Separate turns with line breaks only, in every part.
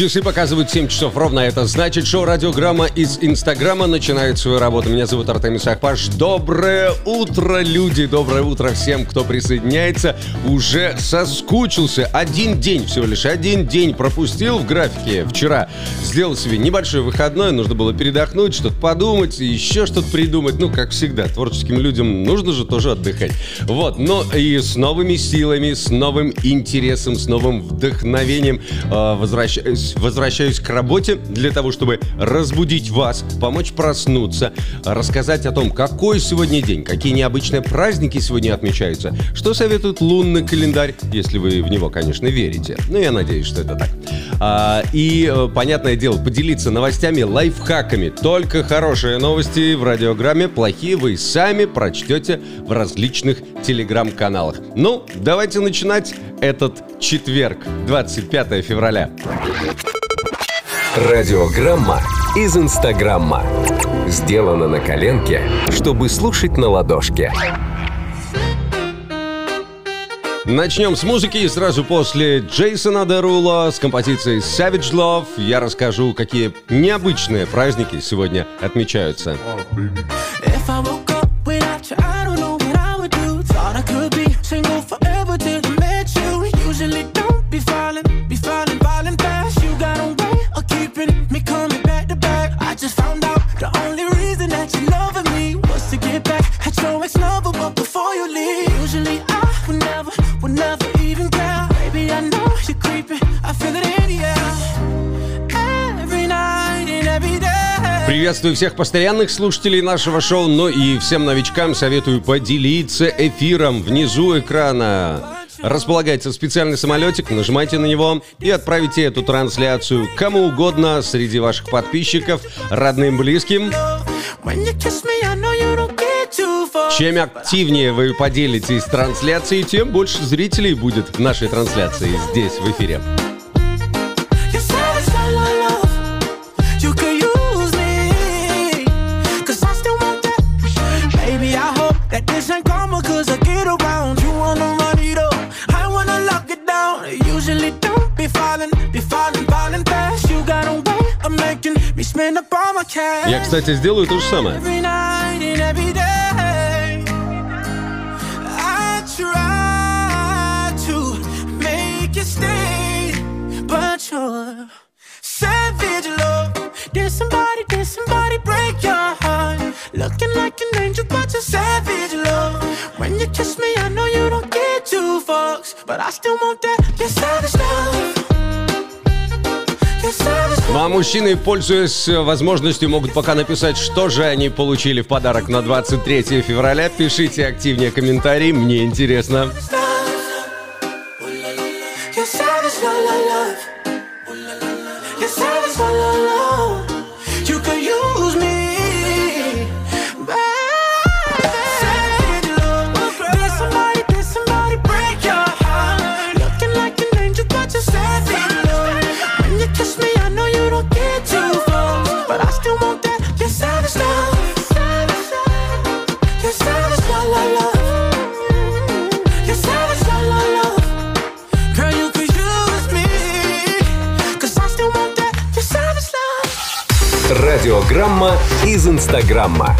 Часы показывают 7 часов ровно. Это значит, шоу «Радиограмма» из Инстаграма начинает свою работу. Меня зовут Артемис Ахпаш. Доброе утро, люди! Доброе утро всем, кто присоединяется. Уже соскучился. Один день, всего лишь один день пропустил в графике. Вчера сделал себе небольшой выходной. Нужно было передохнуть, что-то подумать, еще что-то придумать. Ну, как всегда, творческим людям нужно же тоже отдыхать. Вот, но и с новыми силами, с новым интересом, с новым вдохновением э, возвращаюсь возвращаюсь к работе для того, чтобы разбудить вас, помочь проснуться, рассказать о том, какой сегодня день, какие необычные праздники сегодня отмечаются, что советует лунный календарь, если вы в него, конечно, верите. Ну, я надеюсь, что это так. А, и, э, понятное дело, поделиться новостями, лайфхаками. Только хорошие новости в радиограмме, плохие вы сами прочтете в различных телеграм-каналах. Ну, давайте начинать этот четверг, 25 февраля.
Радиограмма из Инстаграмма. Сделано на коленке, чтобы слушать на ладошке.
Начнем с музыки и сразу после Джейсона Дерула с композицией Savage Love я расскажу, какие необычные праздники сегодня отмечаются. If Приветствую всех постоянных слушателей нашего шоу, но и всем новичкам советую поделиться эфиром внизу экрана. Располагается специальный самолетик, нажимайте на него и отправите эту трансляцию кому угодно среди ваших подписчиков, родным, близким. Чем активнее вы поделитесь трансляцией, тем больше зрителей будет в нашей трансляции здесь, в эфире. Я, кстати, сделаю то же самое. Did somebody, did somebody break your heart? Looking like an angel, but you're savage love. When you kiss me, I know you don't get two fucks, but I still want that, your savage love. Ну а мужчины, пользуясь возможностью, могут пока написать, что же они получили в подарок на 23 февраля. Пишите активнее комментарии, мне интересно.
Радиограмма Инстаграмма.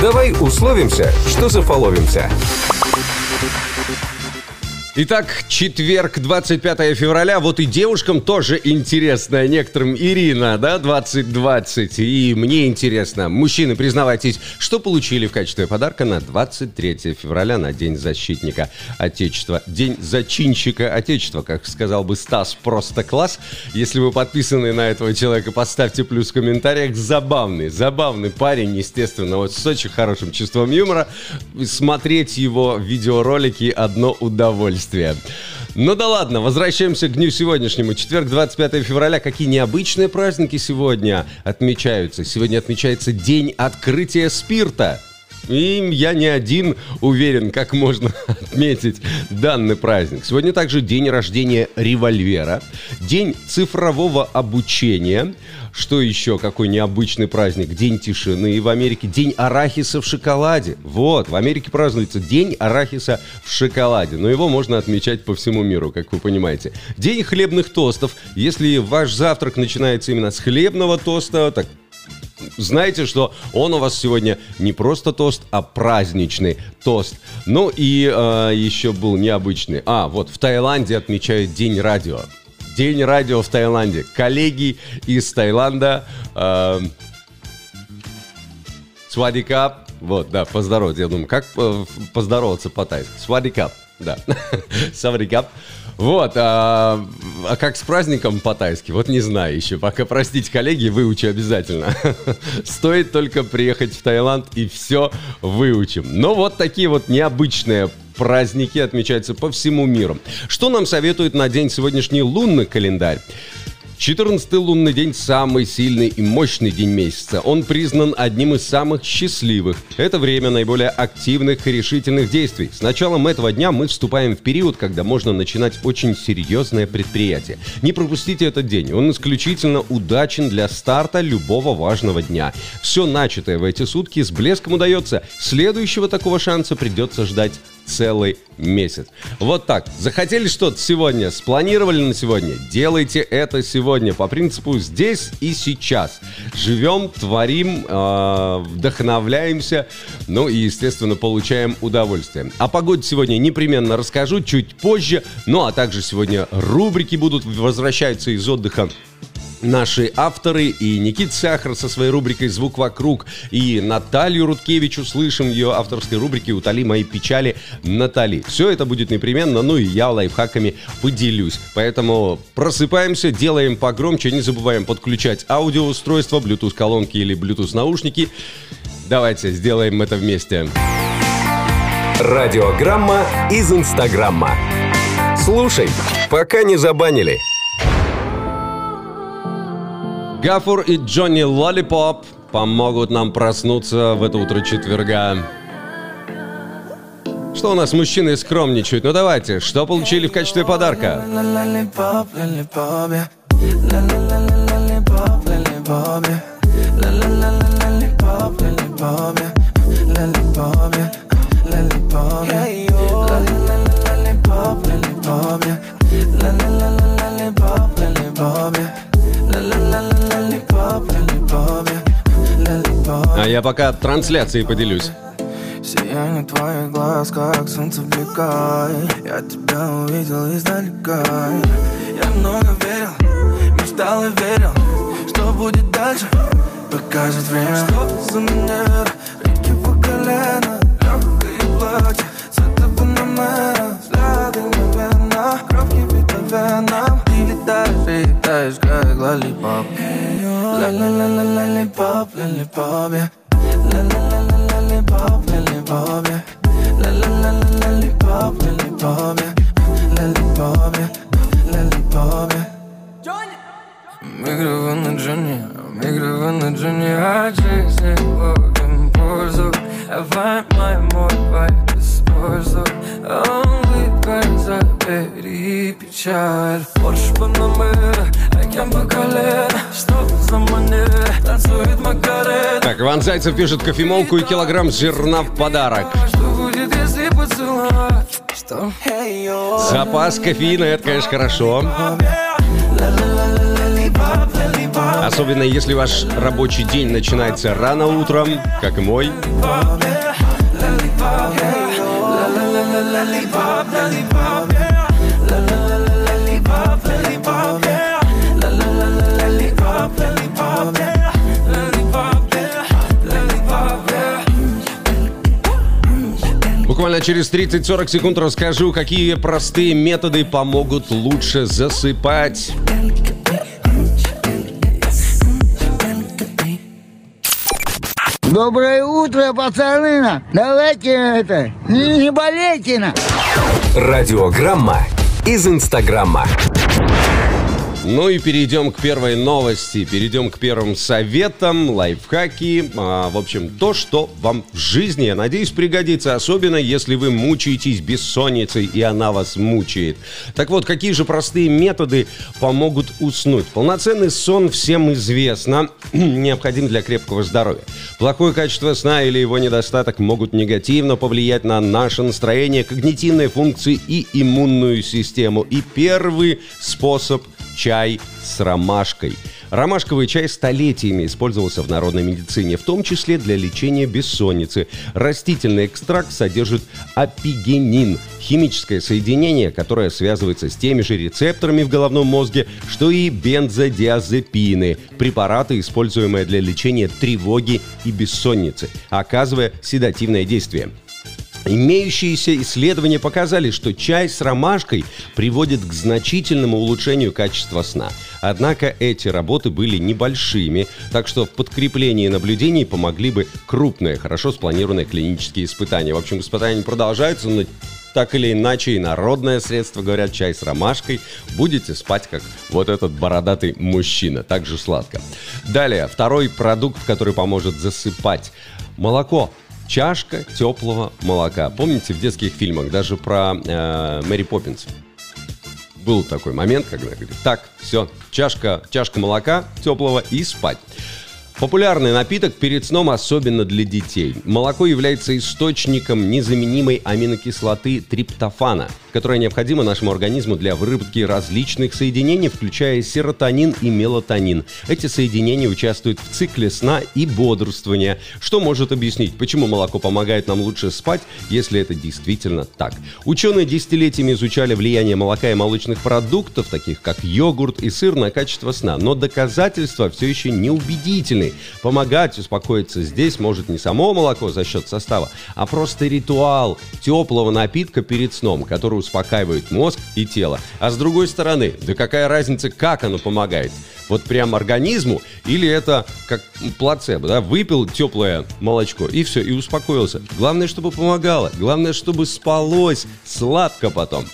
Давай условимся, что зафоловимся.
Итак, четверг, 25 февраля. Вот и девушкам тоже интересно. Некоторым Ирина, да, 2020. И мне интересно. Мужчины, признавайтесь, что получили в качестве подарка на 23 февраля, на День защитника Отечества. День зачинщика Отечества, как сказал бы Стас, просто класс. Если вы подписаны на этого человека, поставьте плюс в комментариях. Забавный, забавный парень, естественно, вот с очень хорошим чувством юмора. Смотреть его видеоролики одно удовольствие удовольствие. Ну да ладно, возвращаемся к дню сегодняшнему. Четверг, 25 февраля. Какие необычные праздники сегодня отмечаются? Сегодня отмечается День открытия спирта. И я не один уверен, как можно отметить данный праздник. Сегодня также день рождения револьвера, день цифрового обучения, что еще? Какой необычный праздник? День тишины в Америке. День арахиса в шоколаде. Вот, в Америке празднуется День арахиса в шоколаде. Но его можно отмечать по всему миру, как вы понимаете. День хлебных тостов. Если ваш завтрак начинается именно с хлебного тоста, так знаете, что он у вас сегодня не просто тост, а праздничный тост. Ну и э, еще был необычный. А, вот в Таиланде отмечают День радио. День радио в Таиланде. Коллеги из Таиланда. Э, Свадикап. Вот, да, поздороваться. Я думаю, как э, поздороваться по-тайски? Свадикап. Да. Саврикап. Вот, а, а как с праздником по-тайски? Вот не знаю еще. Пока, простите, коллеги, выучу обязательно. Стоит только приехать в Таиланд и все выучим. Но вот такие вот необычные праздники отмечаются по всему миру. Что нам советует на день сегодняшний лунный календарь? 14-й лунный день – самый сильный и мощный день месяца. Он признан одним из самых счастливых. Это время наиболее активных и решительных действий. С началом этого дня мы вступаем в период, когда можно начинать очень серьезное предприятие. Не пропустите этот день. Он исключительно удачен для старта любого важного дня. Все начатое в эти сутки с блеском удается. Следующего такого шанса придется ждать целый месяц. Вот так. Захотели что-то сегодня, спланировали на сегодня, делайте это сегодня по принципу здесь и сейчас. Живем, творим, э, вдохновляемся, ну и, естественно, получаем удовольствие. О погоде сегодня непременно расскажу чуть позже, ну а также сегодня рубрики будут, возвращаются из отдыха наши авторы и Никит Сахар со своей рубрикой «Звук вокруг» и Наталью Рудкевич услышим ее авторской рубрике «Утоли мои печали» Натали. Все это будет непременно, ну и я лайфхаками поделюсь. Поэтому просыпаемся, делаем погромче, не забываем подключать аудиоустройство, Bluetooth колонки или Bluetooth наушники. Давайте сделаем это вместе.
Радиограмма из Инстаграмма. Слушай, пока не забанили.
Гафур и Джонни Лоллипоп помогут нам проснуться в это утро четверга. Что у нас мужчины скромничают? Ну давайте, что получили в качестве подарка? А я пока трансляцией поделюсь.
Сияние твоих глаз, как солнце блекает Я тебя увидел издалека. Я много верил, мечтал и верил Что будет дальше, покажет время Что за манера, реки по колено Легкое платье, цвета панамера Взгляды мгновенно, кровь кипит по венам Ты летаешь, и летаешь, как лолипоп Ла-ла-ла-ла-лолипоп, лолипоп, yeah La la la la lollipop, lollipop, yeah. La la la la lollipop, lollipop, yeah. Lollipop, yeah. Lollipop, yeah. Микрофон на Джонни, микрофон на Джонни, а жизнь ловим пользу. Я find my more vibe используй Улыбкой забери печаль Больше по номеру, океан по колено Что за манера, танцует Макарена
Так, Иван Зайцев пишет кофемолку и килограмм зерна в подарок.
Что будет, если поцеловать? Что?
Запас кофеина, это, конечно, хорошо. Особенно если ваш рабочий день начинается рано утром, как и мой. Буквально через 30-40 секунд расскажу, какие простые методы помогут лучше засыпать.
Доброе утро, пацаны! Давайте это, не, не болейте на.
Радиограмма из Инстаграмма.
Ну и перейдем к первой новости, перейдем к первым советам, лайфхаки, а, в общем, то, что вам в жизни, я надеюсь, пригодится, особенно если вы мучаетесь бессонницей и она вас мучает. Так вот, какие же простые методы помогут уснуть? Полноценный сон всем известно, необходим для крепкого здоровья. Плохое качество сна или его недостаток могут негативно повлиять на наше настроение, когнитивные функции и иммунную систему. И первый способ – чай с ромашкой. Ромашковый чай столетиями использовался в народной медицине, в том числе для лечения бессонницы. Растительный экстракт содержит апигенин, химическое соединение, которое связывается с теми же рецепторами в головном мозге, что и бензодиазепины, препараты, используемые для лечения тревоги и бессонницы, оказывая седативное действие. Имеющиеся исследования показали, что чай с ромашкой приводит к значительному улучшению качества сна. Однако эти работы были небольшими, так что в подкреплении наблюдений помогли бы крупные, хорошо спланированные клинические испытания. В общем, испытания продолжаются, но так или иначе и народное средство, говорят, чай с ромашкой, будете спать как вот этот бородатый мужчина, так же сладко. Далее, второй продукт, который поможет засыпать. Молоко чашка теплого молока. Помните в детских фильмах, даже про э, Мэри Поппинс? Был такой момент, когда говорит, так, все, чашка, чашка молока теплого и спать. Популярный напиток перед сном, особенно для детей. Молоко является источником незаменимой аминокислоты триптофана, которая необходима нашему организму для выработки различных соединений, включая серотонин и мелатонин. Эти соединения участвуют в цикле сна и бодрствования, что может объяснить, почему молоко помогает нам лучше спать, если это действительно так. Ученые десятилетиями изучали влияние молока и молочных продуктов, таких как йогурт и сыр, на качество сна, но доказательства все еще не убедительны стороны. Помогать успокоиться здесь может не само молоко за счет состава, а просто ритуал теплого напитка перед сном, который успокаивает мозг и тело. А с другой стороны, да какая разница, как оно помогает? Вот прям организму или это как плацебо, да, выпил теплое молочко и все, и успокоился. Главное, чтобы помогало, главное, чтобы спалось сладко потом.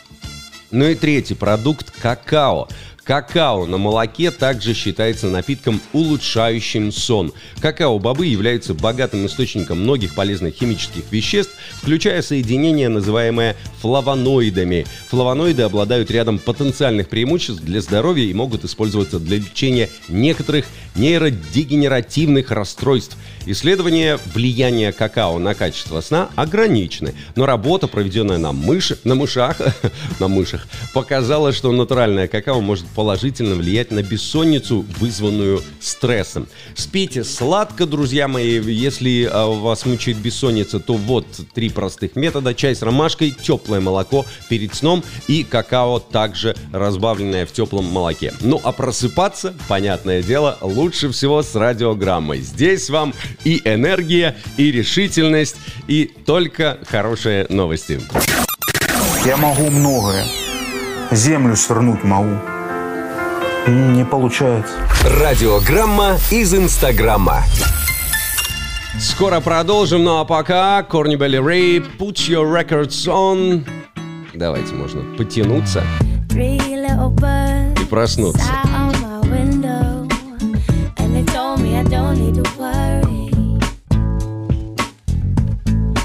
Ну и третий продукт – какао. Какао на молоке также считается напитком, улучшающим сон. Какао-бобы являются богатым источником многих полезных химических веществ, включая соединения, называемые флавоноидами. Флавоноиды обладают рядом потенциальных преимуществ для здоровья и могут использоваться для лечения некоторых нейродегенеративных расстройств. Исследования влияния какао на качество сна ограничены, но работа, проведенная на, мыши, на мышах, на мышах, показала, что натуральное какао может положительно влиять на бессонницу, вызванную стрессом. Спите сладко, друзья мои. Если а, вас мучает бессонница, то вот три простых метода. Чай с ромашкой, теплое молоко перед сном и какао также разбавленное в теплом молоке. Ну а просыпаться, понятное дело, лучше всего с радиограммой. Здесь вам и энергия, и решительность, и только хорошие новости.
Я могу многое. Землю свернуть могу. Не получается.
Радиограмма из Инстаграма.
Скоро продолжим, ну а пока Корни Белли Рэй, Put Your Records On. Давайте, можно потянуться и проснуться.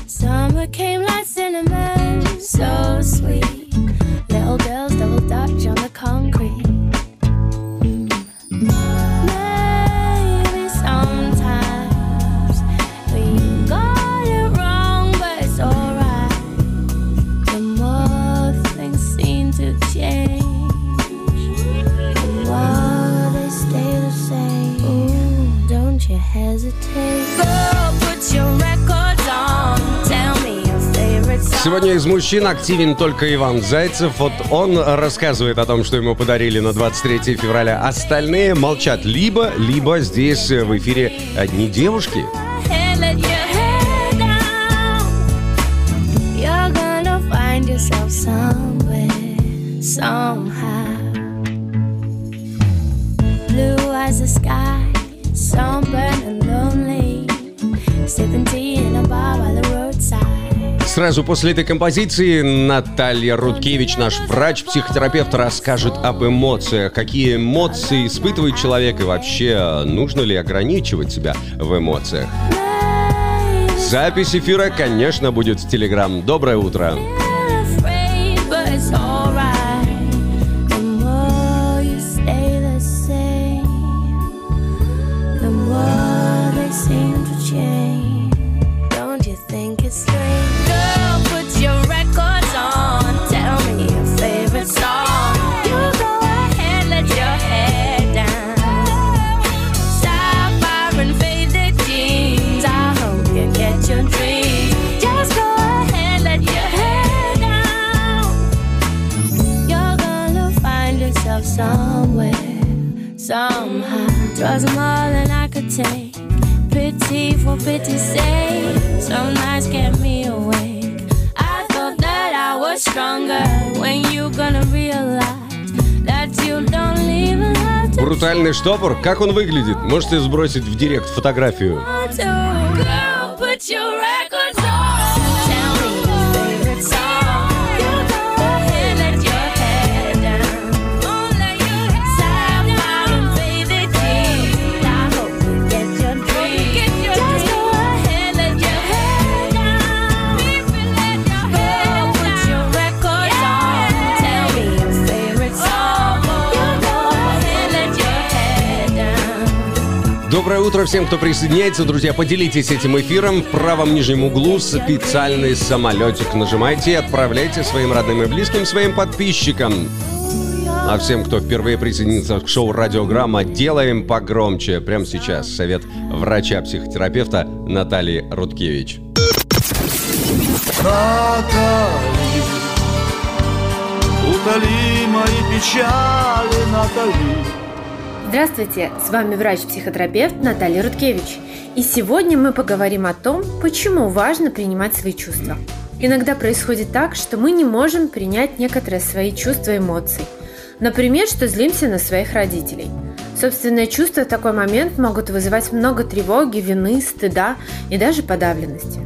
Summer came like cinnamon, so sweet. Little girls Сегодня из мужчин активен только Иван Зайцев. Вот он рассказывает о том, что ему подарили на 23 февраля. Остальные молчат. Либо, либо здесь в эфире одни девушки. Сразу после этой композиции Наталья Рудкевич, наш врач-психотерапевт, расскажет об эмоциях. Какие эмоции испытывает человек и вообще нужно ли ограничивать себя в эмоциях. Запись эфира, конечно, будет в Телеграм. Доброе утро.
afraid,
Брутальный штопор. Как он выглядит? Можете сбросить в директ фотографию. Доброе утро всем, кто присоединяется. Друзья, поделитесь этим эфиром. В правом нижнем углу специальный самолетик нажимайте и отправляйте своим родным и близким, своим подписчикам. А всем, кто впервые присоединится к шоу «Радиограмма», делаем погромче. Прямо сейчас совет врача-психотерапевта Натальи Рудкевич.
Натали, утоли мои печали, Натали.
Здравствуйте, с вами врач-психотерапевт Наталья Рудкевич. И сегодня мы поговорим о том, почему важно принимать свои чувства. Иногда происходит так, что мы не можем принять некоторые свои чувства и эмоции. Например, что злимся на своих родителей. Собственные чувства в такой момент могут вызывать много тревоги, вины, стыда и даже подавленности.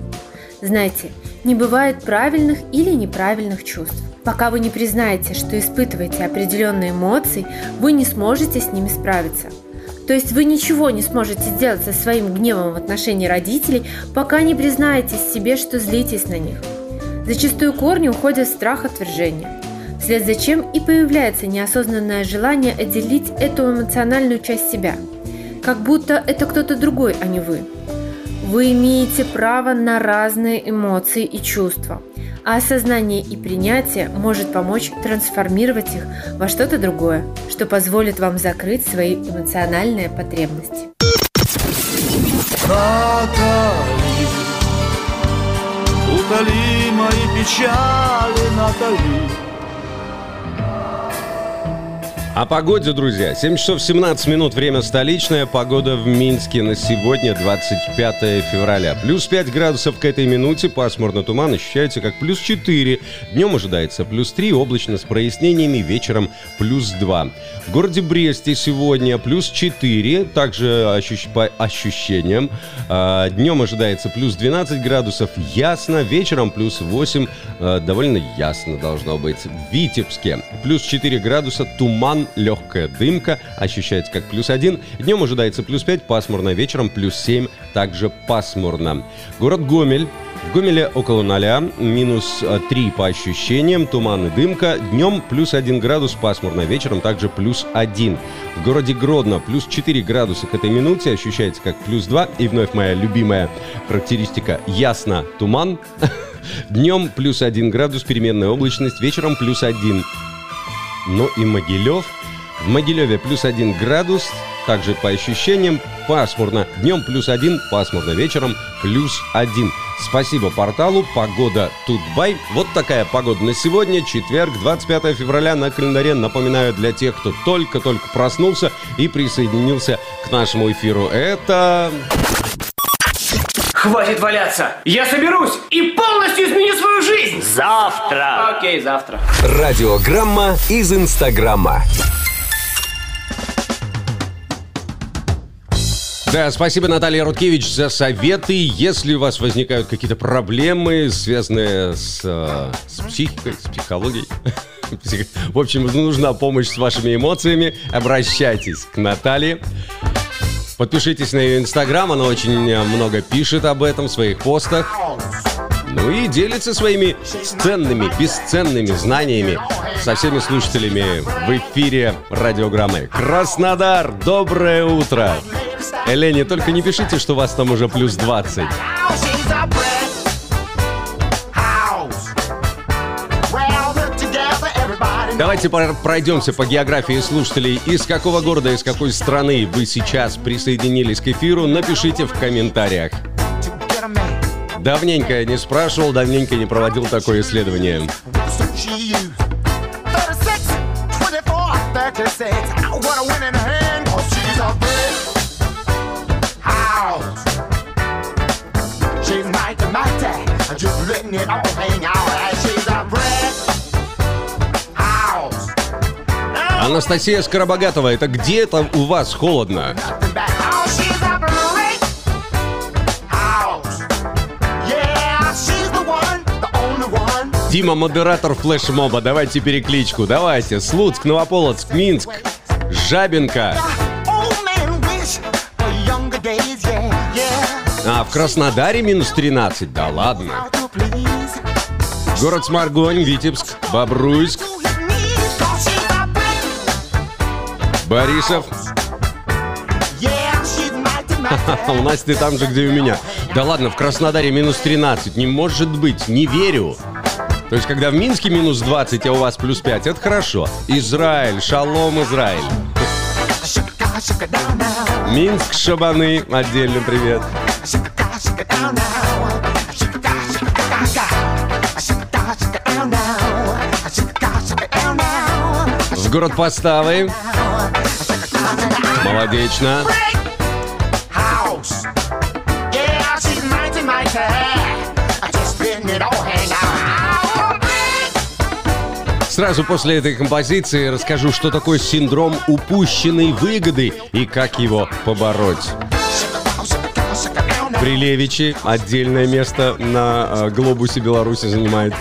Знаете, не бывает правильных или неправильных чувств. Пока вы не признаете, что испытываете определенные эмоции, вы не сможете с ними справиться. То есть вы ничего не сможете сделать со своим гневом в отношении родителей, пока не признаете себе, что злитесь на них. Зачастую корни уходят в страх отвержения. Вслед за чем и появляется неосознанное желание отделить эту эмоциональную часть себя. Как будто это кто-то другой, а не вы. Вы имеете право на разные эмоции и чувства, а осознание и принятие может помочь трансформировать их во что-то другое, что позволит вам закрыть свои эмоциональные потребности.
Натали, утоли мои печали, Натали.
О погоде, друзья. 7 часов 17 минут, время столичное. Погода в Минске на сегодня, 25 февраля. Плюс 5 градусов к этой минуте, пасмурно туман ощущается как плюс 4. Днем ожидается плюс 3, облачно с прояснениями, вечером плюс 2. В городе Бресте сегодня плюс 4, также ощущ- по ощущениям. А, Днем ожидается плюс 12 градусов, ясно. Вечером плюс 8, а, довольно ясно должно быть. В Витебске плюс 4 градуса, туман, легкая дымка, ощущается как плюс 1. Днем ожидается плюс 5, пасмурно. Вечером плюс 7, также пасмурно. Город Гомель. В Гомеле около 0, минус 3 по ощущениям, туман и дымка. Днем плюс 1 градус, пасмурно. Вечером также плюс 1. В городе Гродно плюс 4 градуса к этой минуте, ощущается как плюс 2. И вновь моя любимая характеристика ясно, туман. Днем плюс 1 градус, переменная облачность, вечером плюс 1. Ну и Могилев. В Могилеве плюс 1 градус, также по ощущениям пасмурно. Днем плюс 1, пасмурно вечером плюс 1. Спасибо порталу «Погода Тутбай». Вот такая погода на сегодня, четверг, 25 февраля на календаре. Напоминаю для тех, кто только-только проснулся и присоединился к нашему эфиру. Это...
Хватит валяться! Я соберусь и полностью изменю свою жизнь! Завтра! Окей, завтра.
Радиограмма из Инстаграма.
Да, спасибо, Наталья Рудкевич, за советы. Если у вас возникают какие-то проблемы, связанные с, э, с психикой, с психологией, псих- в общем, нужна помощь с вашими эмоциями, обращайтесь к Наталье. Подпишитесь на ее инстаграм, она очень э, много пишет об этом в своих постах. Ну и делится своими ценными, бесценными знаниями со всеми слушателями в эфире радиограммы. Краснодар, доброе утро! Элене, только не пишите, что у вас там уже плюс 20. Давайте пройдемся по географии слушателей. Из какого города, из какой страны вы сейчас присоединились к эфиру, напишите в комментариях. Давненько я не спрашивал, давненько не проводил такое исследование.
She's mighty, mighty, just letting it all hang out.
Анастасия Скоробогатова, это где там у вас холодно? Дима, модератор флешмоба, давайте перекличку, давайте. Слуцк, Новополоцк, Минск, Жабинка. А, в Краснодаре минус 13, да ладно. Город Сморгонь, Витебск, Бобруйск, Борисов. У Насти там же, где у меня. Да ладно, в Краснодаре минус 13. Не может быть, не верю. То есть, когда в Минске минус 20, а у вас плюс 5, это хорошо. Израиль, шалом, Израиль. Минск, Шабаны, отдельно привет. В город Поставы.
Out.
Сразу после этой композиции расскажу, что такое синдром упущенной выгоды и как его побороть. Прилевичи отдельное место на э, глобусе Беларуси занимает.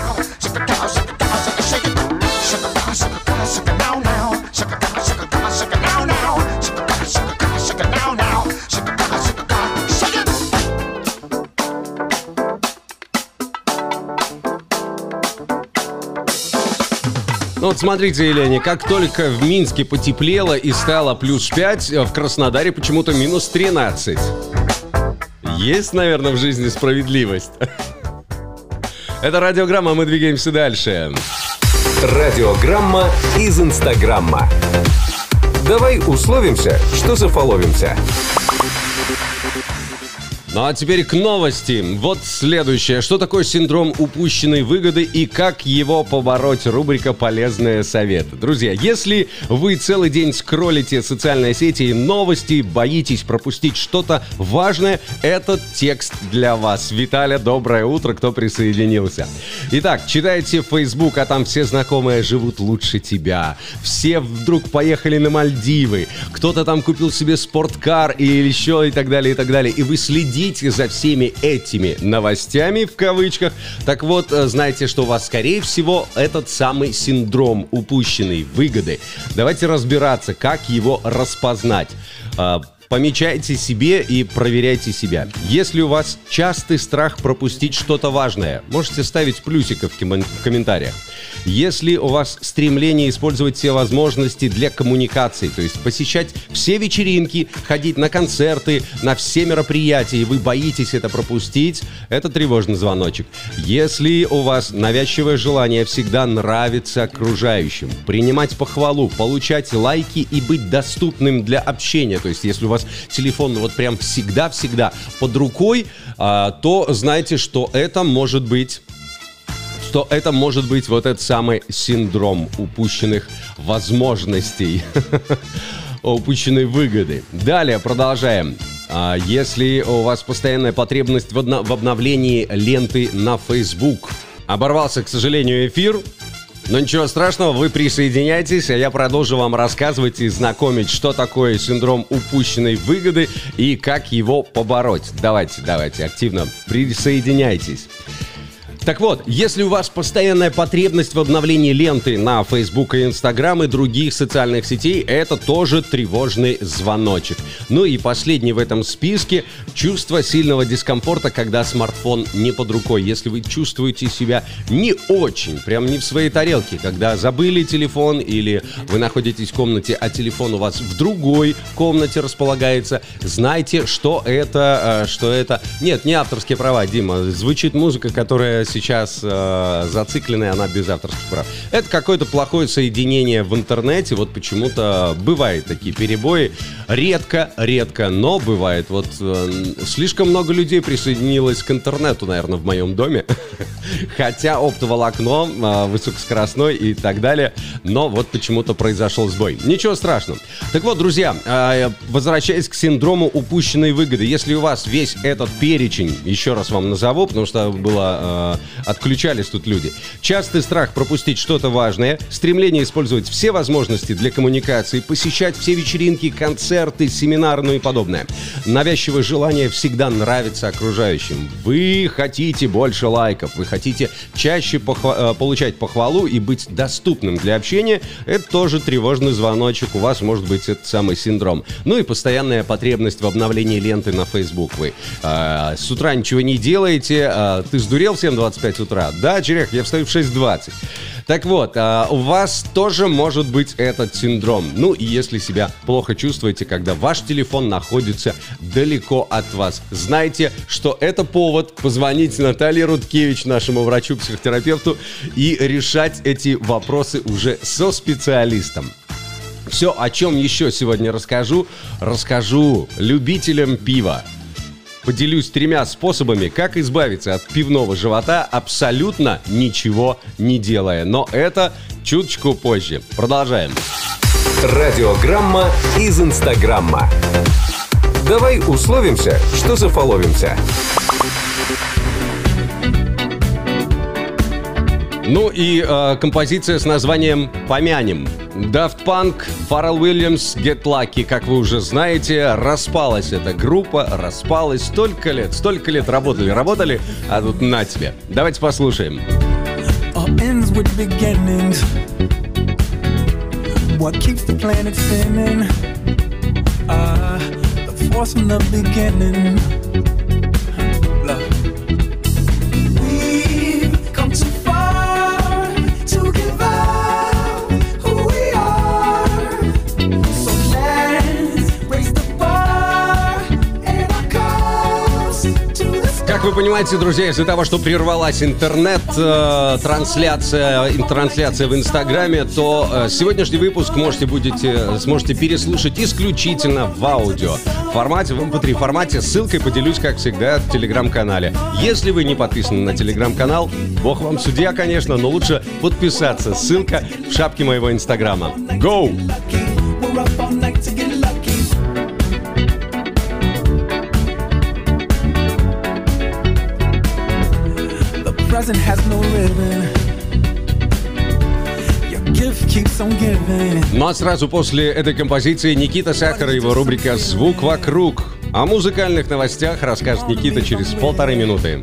Ну вот смотрите, Елене, как только в Минске потеплело и стало плюс 5, в Краснодаре почему-то минус 13. Есть, наверное, в жизни справедливость. Это радиограмма, мы двигаемся дальше.
Радиограмма из Инстаграмма. Давай условимся, что зафоловимся.
Ну а теперь к новости. Вот следующее. Что такое синдром упущенной выгоды и как его побороть? Рубрика «Полезные советы». Друзья, если вы целый день скроллите социальные сети и новости, боитесь пропустить что-то важное, этот текст для вас. Виталя, доброе утро, кто присоединился. Итак, читаете Facebook, а там все знакомые живут лучше тебя. Все вдруг поехали на Мальдивы. Кто-то там купил себе спорткар или еще и так далее, и так далее. И вы следите за всеми этими новостями, в кавычках. Так вот, э, знаете, что у вас, скорее всего, этот самый синдром упущенной выгоды. Давайте разбираться, как его распознать. Помечайте себе и проверяйте себя. Если у вас частый страх пропустить что-то важное, можете ставить кем- в комментариях. Если у вас стремление использовать все возможности для коммуникации, то есть посещать все вечеринки, ходить на концерты, на все мероприятия, и вы боитесь это пропустить, это тревожный звоночек. Если у вас навязчивое желание всегда нравиться окружающим, принимать похвалу, получать лайки и быть доступным для общения, то есть если у вас телефон ну, вот прям всегда-всегда под рукой, а, то знайте, что это может быть что это может быть вот этот самый синдром упущенных возможностей, упущенной выгоды. Далее продолжаем. А, Если у вас постоянная потребность в обновлении ленты на Facebook, оборвался, к сожалению, эфир, Но ничего страшного, вы присоединяйтесь, а я продолжу вам рассказывать и знакомить, что такое синдром упущенной выгоды и как его побороть. Давайте, давайте, активно присоединяйтесь. Так вот, если у вас постоянная потребность в обновлении ленты на Facebook и Instagram и других социальных сетей, это тоже тревожный звоночек. Ну и последний в этом списке – чувство сильного дискомфорта, когда смартфон не под рукой. Если вы чувствуете себя не очень, прям не в своей тарелке, когда забыли телефон или вы находитесь в комнате, а телефон у вас в другой комнате располагается, знайте, что это, э, что это... Нет, не авторские права, Дима. Звучит музыка, которая сейчас э, зацикленная, она без авторских прав. Это какое-то плохое соединение в интернете. Вот почему-то бывают такие перебои. Редко, редко, но бывает. Вот э, слишком много людей присоединилось к интернету, наверное, в моем доме. Хотя оптоволокно э, высокоскоростной и так далее. Но вот почему-то произошел сбой. Ничего страшного. Так вот, друзья, э, возвращаясь к синдрому упущенной выгоды. Если у вас весь этот перечень, еще раз вам назову, потому что было э, Отключались тут люди. Частый страх пропустить что-то важное, стремление использовать все возможности для коммуникации, посещать все вечеринки, концерты, семинары, ну и подобное. Навязчивое желание всегда нравится окружающим. Вы хотите больше лайков, вы хотите чаще похва- э, получать похвалу и быть доступным для общения. Это тоже тревожный звоночек. У вас может быть этот самый синдром. Ну и постоянная потребность в обновлении ленты на Facebook. Вы э, с утра ничего не делаете, э, ты сдурел всем 20 6.25 утра. Да, Черех, я встаю в 6.20. Так вот, а, у вас тоже может быть этот синдром. Ну и если себя плохо чувствуете, когда ваш телефон находится далеко от вас, знайте, что это повод позвонить Наталье Рудкевич, нашему врачу-психотерапевту, и решать эти вопросы уже со специалистом. Все, о чем еще сегодня расскажу, расскажу любителям пива. Поделюсь тремя способами, как избавиться от пивного живота, абсолютно ничего не делая. Но это чуточку позже. Продолжаем.
Радиограмма из Инстаграмма. Давай условимся, что зафоловимся.
Ну и э, композиция с названием «Помянем». Daft Punk, Pharrell Williams, Get Lucky, как вы уже знаете, распалась эта группа, распалась столько лет, столько лет работали, работали, а тут на тебе. Давайте послушаем.
What keeps the planet spinning? Uh, the force from the beginning.
Понимаете, друзья, из-за того, что прервалась интернет-трансляция, трансляция в Инстаграме, то э, сегодняшний выпуск можете будете, сможете переслушать исключительно в аудио формате, в MP3 формате. Ссылкой поделюсь, как всегда, в Телеграм-канале. Если вы не подписаны на Телеграм-канал, бог вам судья, конечно, но лучше подписаться. Ссылка в шапке моего Инстаграма. Go!
Present has no ribbon.
Ну а сразу после этой композиции Никита Сахар и его рубрика «Звук вокруг». О музыкальных новостях расскажет Никита через полторы минуты.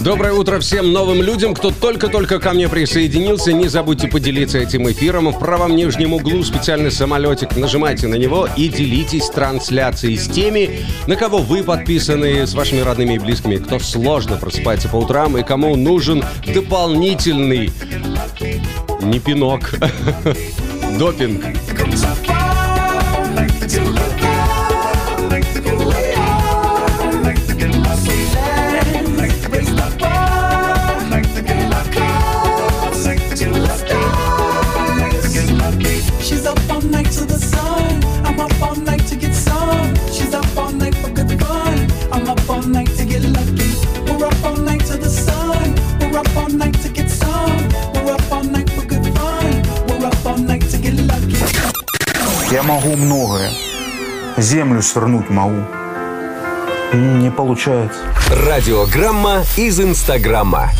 Доброе утро всем новым людям, кто только-только ко мне присоединился. Не забудьте поделиться этим эфиром. В правом нижнем углу специальный самолетик. Нажимайте на него и делитесь трансляцией с теми, на кого вы подписаны, с вашими родными и близкими, кто сложно просыпается по утрам и кому нужен дополнительный не пинок, допинг.
Могу многое. Землю свернуть могу. Не получается.
Радиограмма из Инстаграма.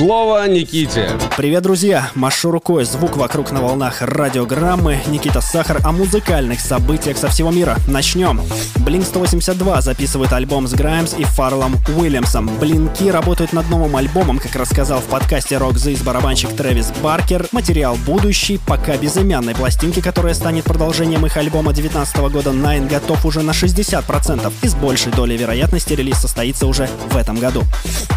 Слово Никите.
Привет, друзья! Машу рукой, звук вокруг на волнах радиограммы. Никита Сахар о музыкальных событиях со всего мира. Начнем. Blink 182 записывает альбом с Граймс и Фарлом Уильямсом. Блинки работают над новым альбомом, как рассказал в подкасте Rock This барабанщик Трэвис Баркер. Материал будущий, пока безымянной пластинки, которая станет продолжением их альбома 19 года Nine, готов уже на 60%. И с большей долей вероятности релиз состоится уже в этом году.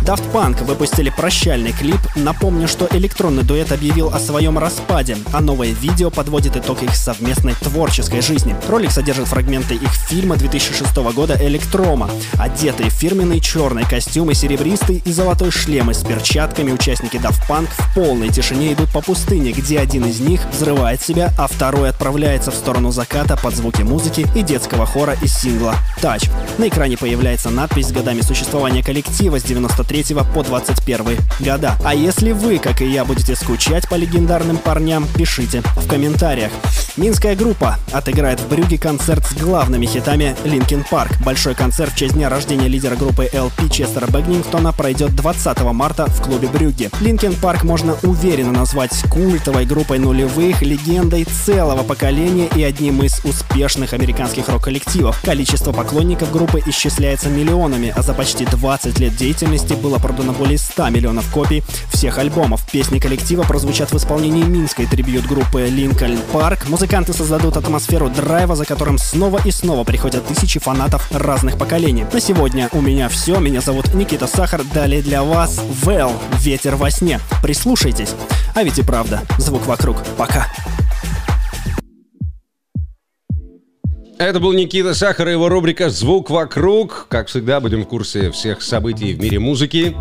Daft Punk выпустили прощальный клип. Напомню, что электронный дуэт объявил о своем распаде, а новое видео подводит итог их совместной творческой жизни. Ролик содержит фрагменты их фильма 2006 года «Электрома». Одетые в фирменные черные костюмы, серебристый и золотой шлемы с перчатками участники Daft Punk в полной тишине идут по пустыне, где один из них взрывает себя, а второй отправляется в сторону заката под звуки музыки и детского хора из сингла «Touch». На экране появляется надпись с годами существования коллектива с 93 по 21 года. А если вы, как и я, будете скучать по легендарным парням, пишите в комментариях. Минская группа отыграет в Брюге концерт с главными хитами Linkin Park. Большой концерт в честь дня рождения лидера группы LP Честера Бэгнингтона пройдет 20 марта в клубе Брюгге. Linkin Park можно уверенно назвать культовой группой нулевых, легендой целого поколения и одним из успешных американских рок-коллективов. Количество поклонников группы исчисляется миллионами, а за почти 20 лет деятельности было продано более 100 миллионов копий всех альбомов. Песни коллектива прозвучат в исполнении минской трибьют группы Linkin Park. Музыканты создадут атмосферу драйва, за которым снова и снова приходят тысячи фанатов разных поколений. На сегодня у меня все. Меня зовут Никита Сахар. Далее для вас Вэл «Ветер во сне». Прислушайтесь. А ведь и правда, звук вокруг. Пока.
Это был Никита Сахар и его рубрика «Звук вокруг». Как всегда, будем в курсе всех событий в мире музыки.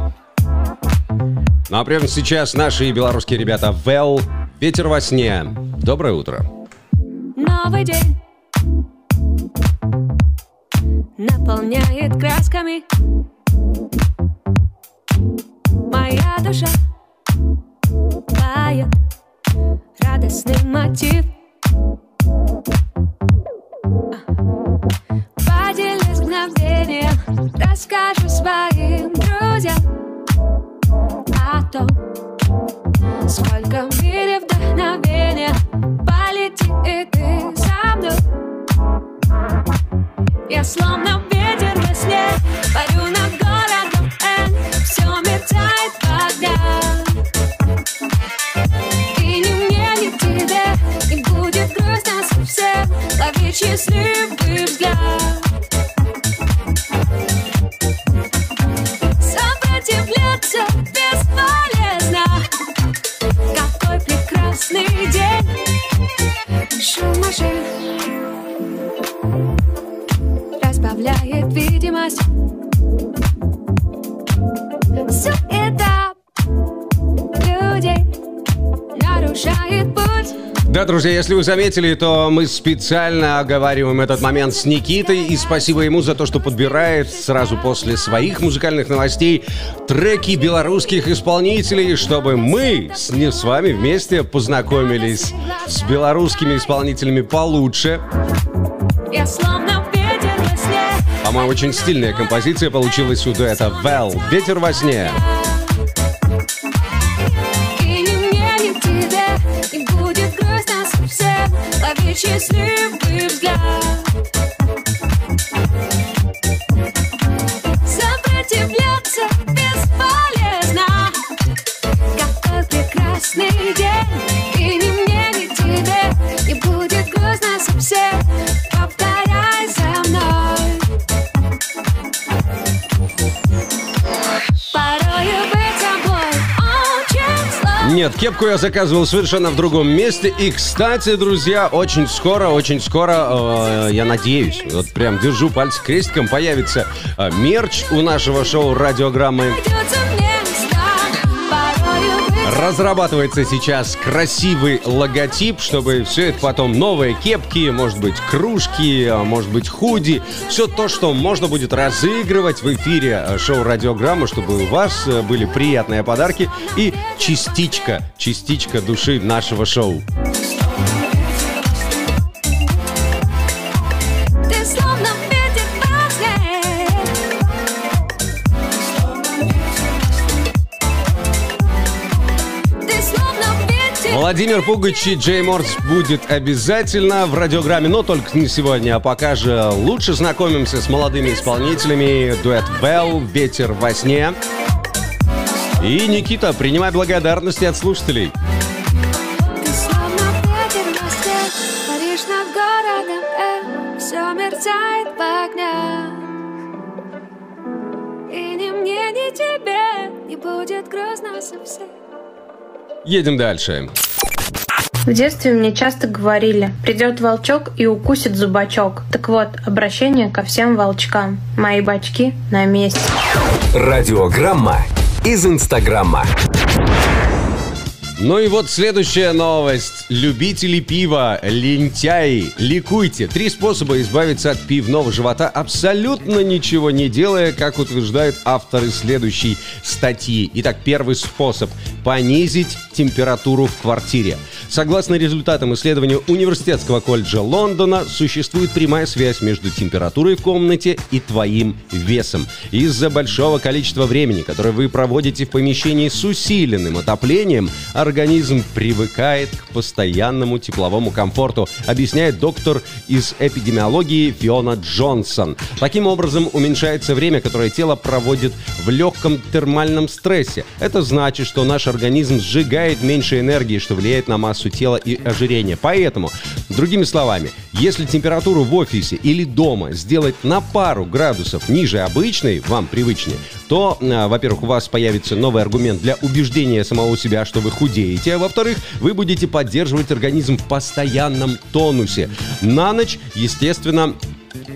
Ну а прямо сейчас наши белорусские ребята Вэл, «Ветер во сне». Доброе утро.
Новый день наполняет красками Моя душа поет радостный мотив
друзья, если вы заметили, то мы специально оговариваем этот момент с Никитой. И спасибо ему за то, что подбирает сразу после своих музыкальных новостей треки белорусских исполнителей, чтобы мы с, не, с вами вместе познакомились с белорусскими исполнителями получше.
Я словно
По-моему, очень стильная композиция получилась у дуэта Вэл «Ветер во сне». Кепку я заказывал совершенно в другом месте. И, кстати, друзья, очень скоро, очень скоро, э, я надеюсь, вот прям держу пальцы крестиком, появится э, мерч у нашего шоу «Радиограммы».
Порою
Разрабатывается сейчас красивый логотип, чтобы все это потом новые кепки, может быть кружки, а может быть худи, все то, что можно будет разыгрывать в эфире э, шоу «Радиограмма», чтобы у вас э, были приятные подарки и частичка, частичка души нашего шоу. Владимир Пугач и Джей Морс будет обязательно в радиограмме, но только не сегодня, а пока же лучше знакомимся с молодыми исполнителями. Дуэт Белл, «Ветер во сне». И, Никита, принимай благодарности от слушателей.
Э, мерцает в огнях. И ни мне, ни тебе не будет грустно совсем.
Едем дальше.
В детстве мне часто говорили, придет волчок и укусит зубачок. Так вот, обращение ко всем волчкам. Мои бачки на месте.
Радиограмма из Инстаграма.
Ну и вот следующая новость. Любители пива, лентяи, ликуйте. Три способа избавиться от пивного живота, абсолютно ничего не делая, как утверждают авторы следующей статьи. Итак, первый способ – понизить температуру в квартире. Согласно результатам исследования Университетского колледжа Лондона, существует прямая связь между температурой в комнате и твоим весом. Из-за большого количества времени, которое вы проводите в помещении с усиленным отоплением, организм привыкает к постоянному тепловому комфорту, объясняет доктор из эпидемиологии Фиона Джонсон. Таким образом, уменьшается время, которое тело проводит в легком термальном стрессе. Это значит, что наш организм сжигает меньше энергии, что влияет на массу тела и ожирение. Поэтому, другими словами, если температуру в офисе или дома сделать на пару градусов ниже обычной, вам привычнее, то, а, во-первых, у вас появится новый аргумент для убеждения самого себя, что вы худеете, а во-вторых, вы будете поддерживать организм в постоянном тонусе. На ночь, естественно,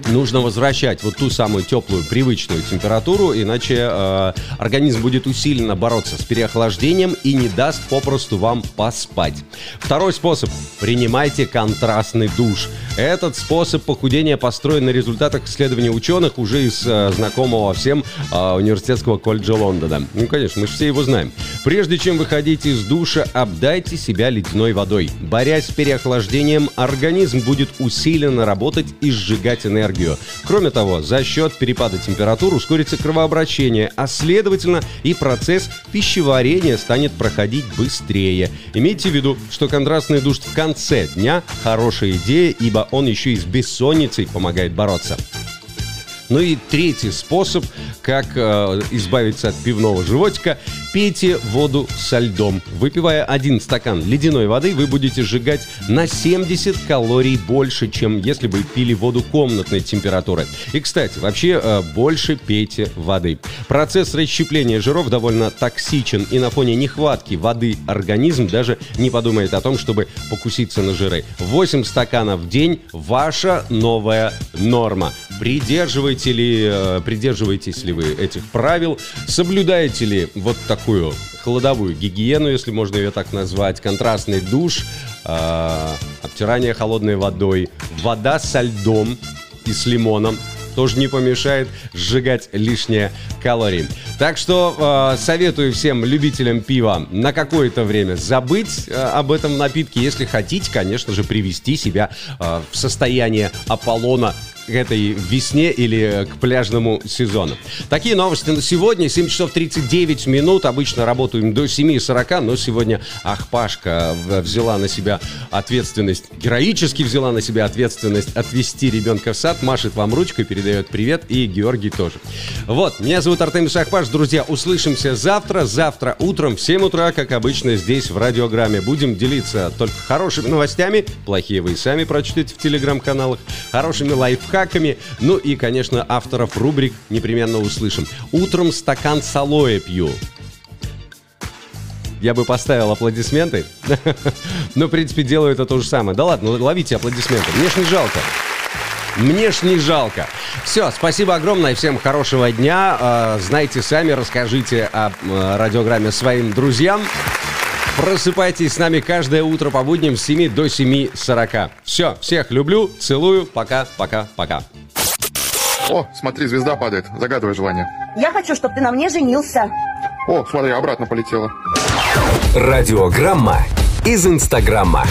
нужно возвращать вот ту самую теплую, привычную температуру, иначе э, организм будет усиленно бороться с переохлаждением и не даст попросту вам поспать. Второй способ. Принимайте контрастный душ. Этот способ похудения построен на результатах исследований ученых уже из э, знакомого всем э, университетского колледжа Лондона. Ну, конечно, мы же все его знаем. Прежде чем выходить из душа, обдайте себя ледяной водой. Борясь с переохлаждением, организм будет усиленно работать и сжигать энергию. Кроме того, за счет перепада температур ускорится кровообращение, а следовательно и процесс пищеварения станет проходить быстрее. Имейте в виду, что контрастный душ в конце дня – хорошая идея, ибо он еще и с бессонницей помогает бороться. Ну и третий способ, как э, избавиться от пивного животика – пейте воду со льдом. Выпивая один стакан ледяной воды, вы будете сжигать на 70 калорий больше, чем если бы пили воду комнатной температуры. И, кстати, вообще э, больше пейте воды. Процесс расщепления жиров довольно токсичен, и на фоне нехватки воды организм даже не подумает о том, чтобы покуситься на жиры. 8 стаканов в день – ваша новая норма. Придерживаете ли, э, придерживаетесь ли вы этих правил? Соблюдаете ли вот такую холодовую гигиену, если можно ее так назвать, контрастный душ, э, обтирание холодной водой, вода со льдом и с лимоном тоже не помешает сжигать лишние калории. Так что э, советую всем любителям пива на какое-то время забыть э, об этом напитке, если хотите, конечно же, привести себя э, в состояние Аполлона к этой весне или к пляжному сезону. Такие новости на сегодня. 7 часов 39 минут. Обычно работаем до 7.40, но сегодня Ахпашка взяла на себя ответственность, героически взяла на себя ответственность отвести ребенка в сад, машет вам ручкой, передает привет, и Георгий тоже. Вот, меня зовут Артемис Ахпаш. Друзья, услышимся завтра. Завтра утром в 7 утра, как обычно, здесь в радиограмме. Будем делиться только хорошими новостями. Плохие вы и сами прочтете в телеграм-каналах. Хорошими лайфхаками. Ну и, конечно, авторов рубрик непременно услышим. Утром стакан салоя пью. я бы поставил аплодисменты. Но, в принципе, делаю это то же самое. Да ладно, ну, ловите аплодисменты. Мне ж не жалко. Мне ж не жалко. Все, спасибо огромное, всем хорошего дня. Э, Знайте сами, расскажите о радиограмме своим друзьям. Просыпайтесь с нами каждое утро по будням с 7 до 7.40. Все, всех люблю, целую, пока, пока, пока.
О, смотри, звезда падает. Загадывай желание.
Я хочу, чтобы ты на мне женился.
О, смотри, обратно полетела.
Радиограмма из Инстаграма.